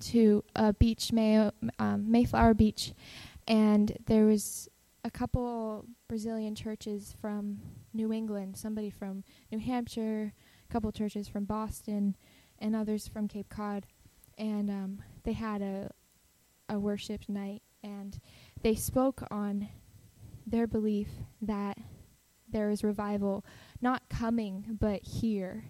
to a beach, Mayo, um, Mayflower Beach, and there was a couple Brazilian churches from New England, somebody from New Hampshire, a couple churches from Boston, and others from Cape Cod, and um, they had a a worship night, and they spoke on their belief that there is revival not coming but here.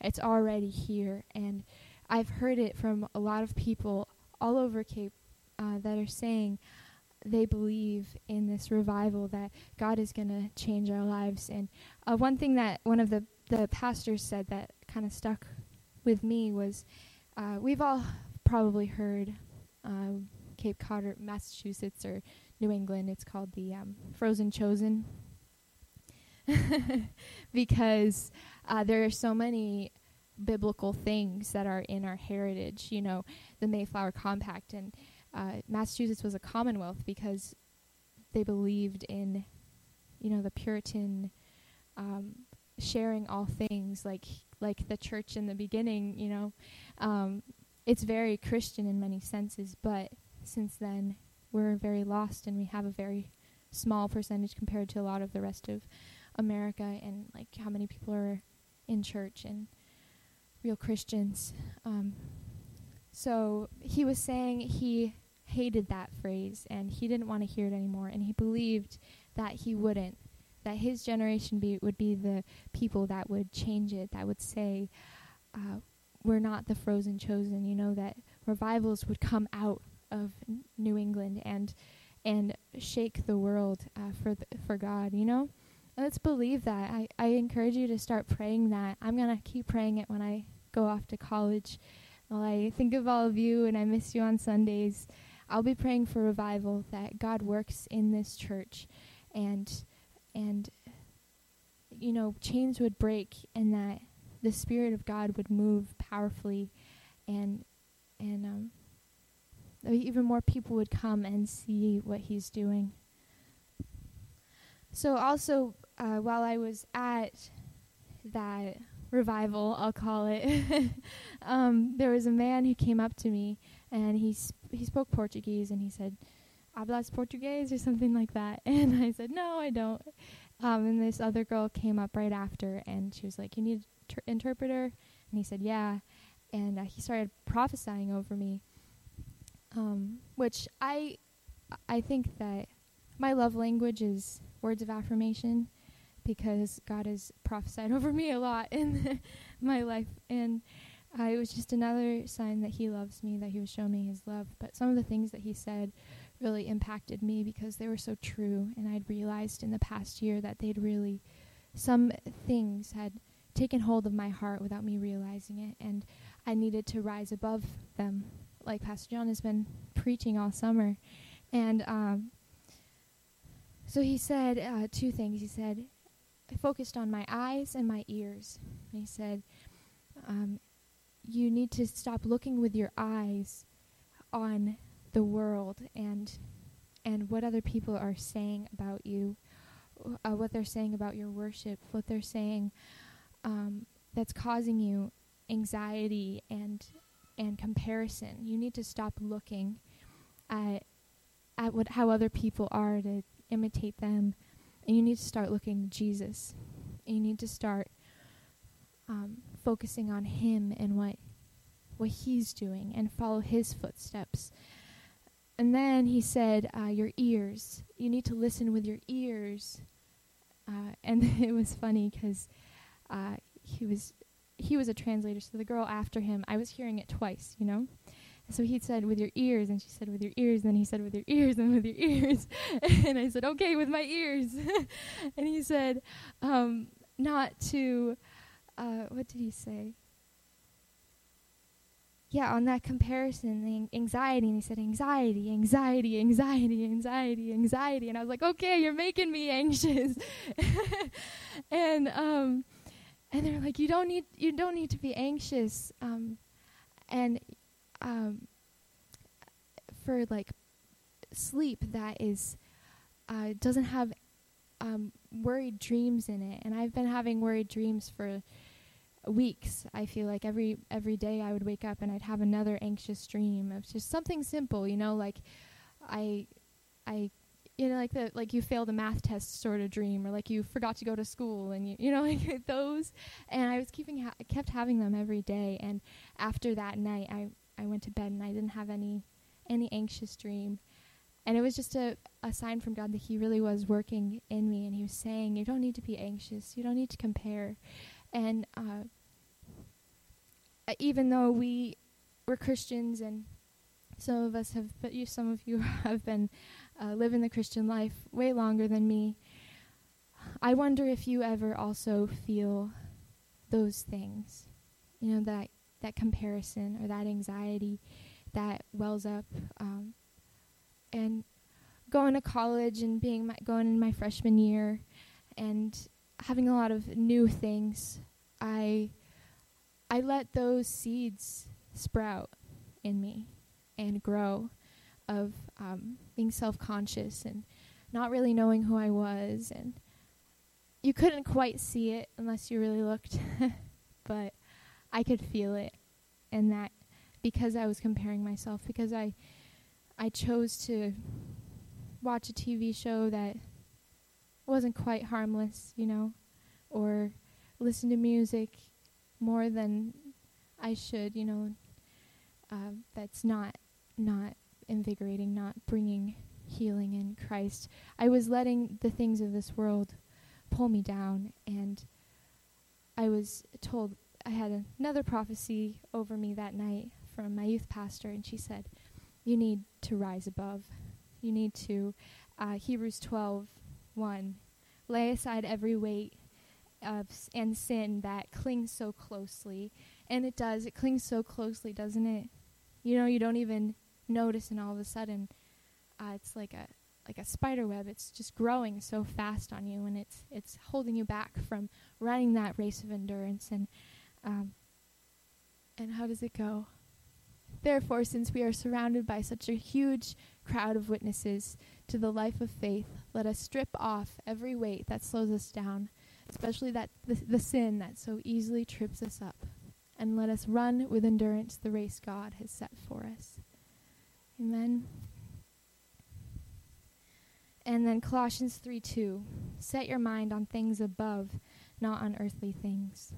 It's already here, and I've heard it from a lot of people all over Cape uh, that are saying they believe in this revival that God is going to change our lives. And uh, one thing that one of the the pastors said that kind of stuck with me was, uh, we've all probably heard uh, Cape Cod or Massachusetts or New England. It's called the um, Frozen Chosen because uh, there are so many biblical things that are in our heritage. You know, the Mayflower Compact and uh, Massachusetts was a commonwealth because they believed in, you know, the Puritan um, sharing all things, like like the church in the beginning. You know, um, it's very Christian in many senses, but since then we're very lost and we have a very small percentage compared to a lot of the rest of America and like how many people are in church and real Christians. Um, so he was saying he hated that phrase and he didn't want to hear it anymore. And he believed that he wouldn't that his generation be, would be the people that would change it that would say uh, we're not the frozen chosen you know that revivals would come out of N- New England and and shake the world uh, for th- for God you know? Let's believe that. I, I encourage you to start praying that. I'm gonna keep praying it when I go off to college well, I think of all of you and I miss you on Sundays I'll be praying for revival that God works in this church and and you know chains would break and that the spirit of God would move powerfully and and um, even more people would come and see what he's doing. So also uh, while I was at that revival, I'll call it, um, there was a man who came up to me and he sp- he spoke Portuguese and he said, "Hablas Portuguese" or something like that, and I said, "No, I don't." Um, and this other girl came up right after and she was like, "You need an ter- interpreter?" And he said, "Yeah." And uh, he started prophesying over me, um, which I I think that my love language is words of affirmation because God has prophesied over me a lot in my life and uh, it was just another sign that he loves me, that he was showing me his love. But some of the things that he said really impacted me because they were so true. And I'd realized in the past year that they'd really, some things had taken hold of my heart without me realizing it. And I needed to rise above them, like Pastor John has been preaching all summer. And um, so he said uh, two things. He said, I focused on my eyes and my ears. And he said, um, you need to stop looking with your eyes on the world and and what other people are saying about you, uh, what they're saying about your worship, what they're saying um, that's causing you anxiety and and comparison. You need to stop looking at at what how other people are to imitate them, and you need to start looking to Jesus. And you need to start um, focusing on Him and what what He's doing and follow His footsteps. And then he said, uh, "Your ears. You need to listen with your ears." Uh, and it was funny because uh, he was he was a translator, so the girl after him, I was hearing it twice, you know. So he said, "With your ears," and she said, "With your ears." And then he said, "With your ears," and with your ears. and I said, "Okay, with my ears." and he said, um, "Not to." Uh, what did he say? Yeah, on that comparison, the anxiety, and he said anxiety, anxiety, anxiety, anxiety, anxiety, and I was like, okay, you're making me anxious, and um, and they're like, you don't need, you don't need to be anxious, um, and um, for like sleep that is uh, doesn't have um, worried dreams in it, and I've been having worried dreams for weeks. I feel like. Every every day I would wake up and I'd have another anxious dream of just something simple, you know, like I I you know like the like you failed a math test sort of dream or like you forgot to go to school and you you know like those. And I was keeping ha- kept having them every day. And after that night I I went to bed and I didn't have any any anxious dream and it was just a, a sign from God that He really was working in me, and He was saying, You don't need to be anxious, you don't need to compare. And uh, even though we were Christians, and some of us have, but you, some of you have been uh, living the Christian life way longer than me, I wonder if you ever also feel those things, you know, that that comparison or that anxiety that wells up. Um, and going to college and being my, going in my freshman year and having a lot of new things, I I let those seeds sprout in me and grow of um, being self-conscious and not really knowing who I was and you couldn't quite see it unless you really looked but I could feel it and that because I was comparing myself because I I chose to watch a TV show that wasn't quite harmless, you know, or listen to music more than I should, you know, uh, that's not not invigorating, not bringing healing in Christ. I was letting the things of this world pull me down, and I was told I had another prophecy over me that night from my youth pastor, and she said, you need to rise above. You need to, uh, Hebrews 12, 1, lay aside every weight of s- and sin that clings so closely. And it does, it clings so closely, doesn't it? You know, you don't even notice, and all of a sudden, uh, it's like a like a spider web. It's just growing so fast on you, and it's it's holding you back from running that race of endurance. And um, and how does it go? Therefore, since we are surrounded by such a huge crowd of witnesses to the life of faith, let us strip off every weight that slows us down, especially that the, the sin that so easily trips us up, and let us run with endurance the race God has set for us. Amen. And then Colossians 3 2. Set your mind on things above, not on earthly things.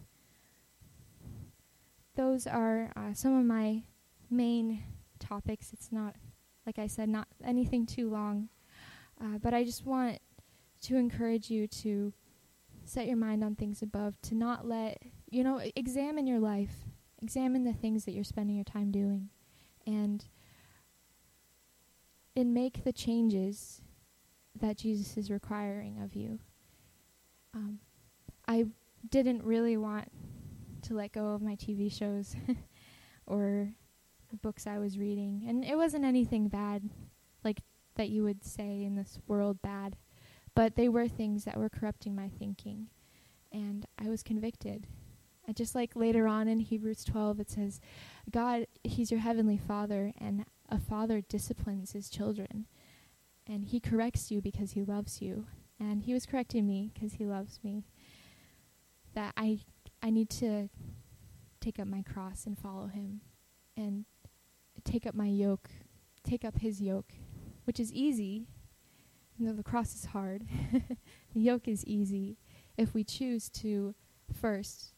Those are uh, some of my main topics. It's not, like I said, not anything too long. Uh, but I just want to encourage you to set your mind on things above, to not let, you know, examine your life, examine the things that you're spending your time doing, and and make the changes that Jesus is requiring of you. Um, I didn't really want to let go of my TV shows or the books I was reading. And it wasn't anything bad, like that you would say in this world bad, but they were things that were corrupting my thinking. And I was convicted. I just like later on in Hebrews 12, it says, God, He's your heavenly Father, and a father disciplines his children. And He corrects you because He loves you. And He was correcting me because He loves me. That I, I need to take up my cross and follow Him. And take up my yoke, take up his yoke, which is easy. You know, the cross is hard. the yoke is easy if we choose to first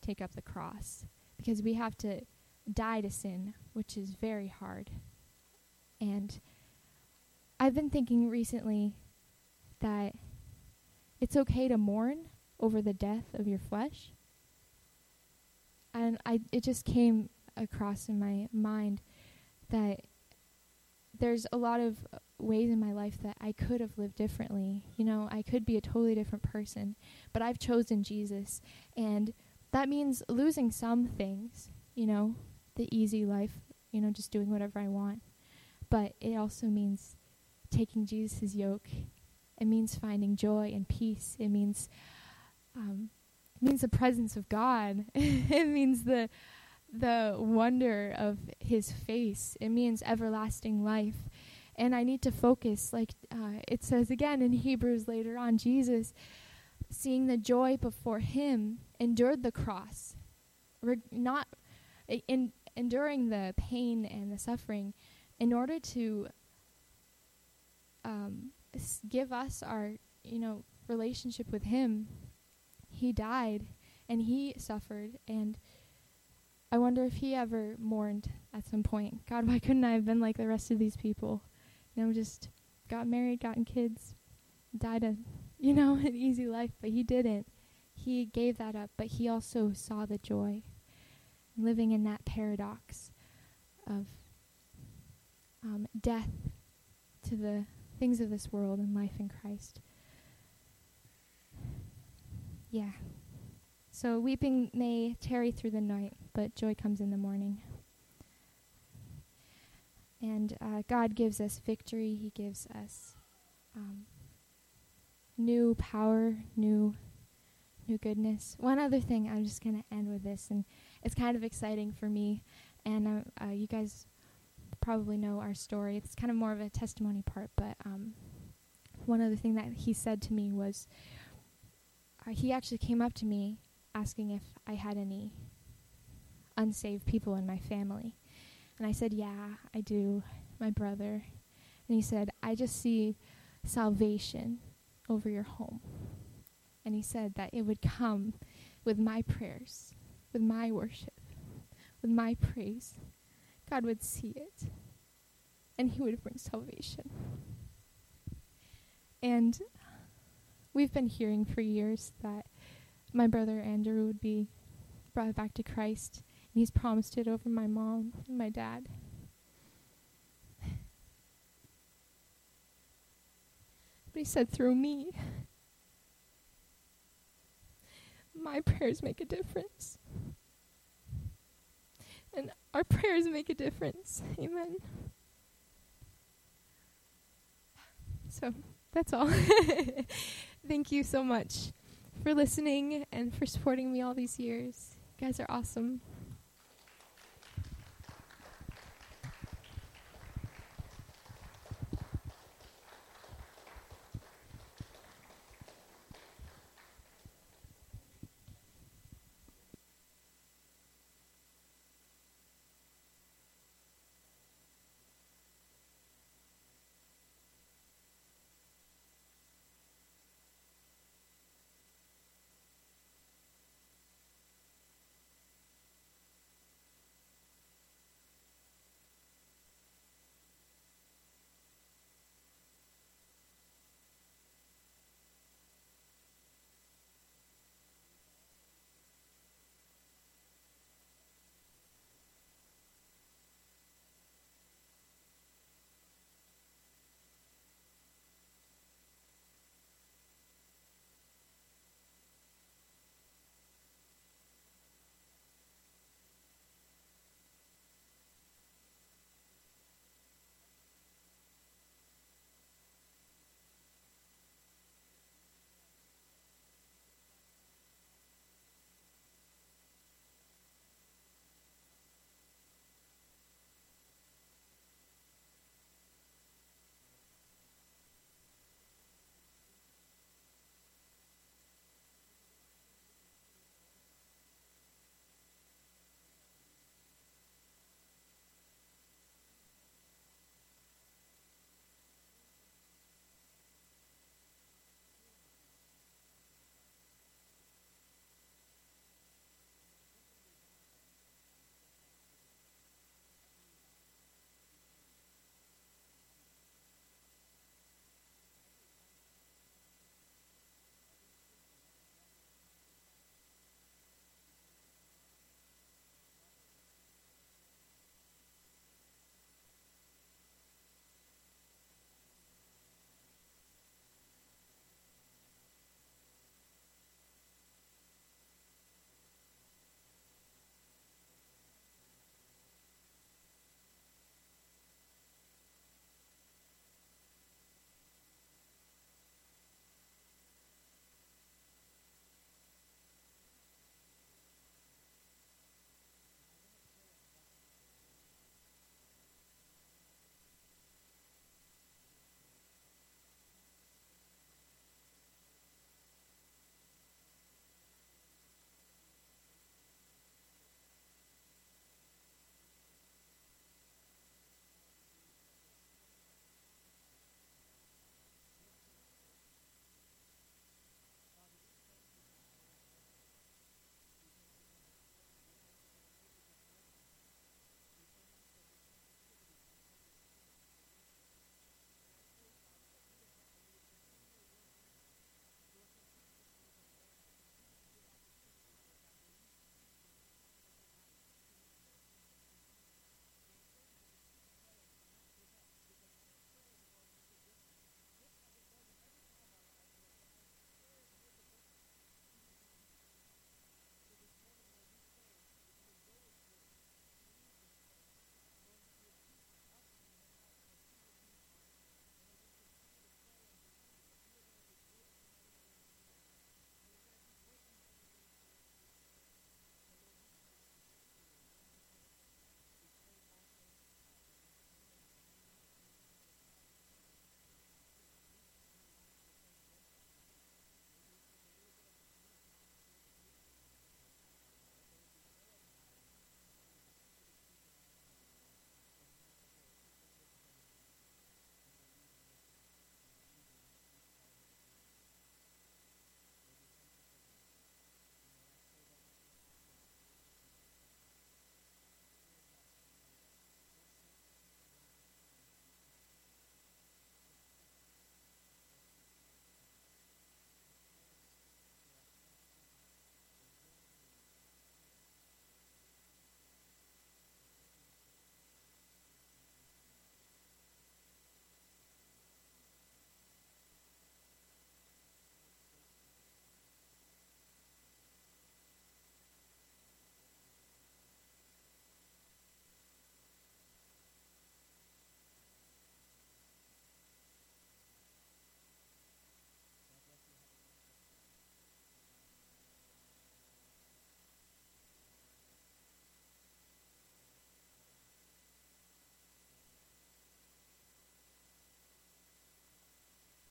take up the cross because we have to die to sin, which is very hard. And I've been thinking recently that it's okay to mourn over the death of your flesh. And I it just came across in my mind that there's a lot of ways in my life that I could have lived differently. You know, I could be a totally different person, but I've chosen Jesus. And that means losing some things, you know, the easy life, you know, just doing whatever I want. But it also means taking Jesus' yoke. It means finding joy and peace. It means um, it means the presence of God. it means the the wonder of his face. It means everlasting life. And I need to focus, like uh, it says again in Hebrews later on, Jesus seeing the joy before him endured the cross, not in enduring the pain and the suffering, in order to um, give us our you know relationship with Him. He died, and He suffered, and I wonder if He ever mourned at some point. God, why couldn't I have been like the rest of these people? You know, just got married, gotten kids, died a you know an easy life, but He didn't. He gave that up, but He also saw the joy living in that paradox of um, death to the things of this world and life in Christ. Yeah. So weeping may tarry through the night, but joy comes in the morning. And uh, God gives us victory. He gives us um, new power, new new goodness. One other thing, I'm just going to end with this, and it's kind of exciting for me. And uh, uh, you guys probably know our story. It's kind of more of a testimony part, but um, one other thing that he said to me was uh, he actually came up to me asking if I had any unsaved people in my family. And I said, Yeah, I do, my brother. And he said, I just see salvation over your home. And he said that it would come with my prayers, with my worship, with my praise. God would see it, and he would bring salvation. And we've been hearing for years that my brother Andrew would be brought back to Christ, and he's promised it over my mom and my dad. But he said through me, my prayers make a difference. And our prayers make a difference. Amen. So that's all. Thank you so much for listening and for supporting me all these years. You guys are awesome.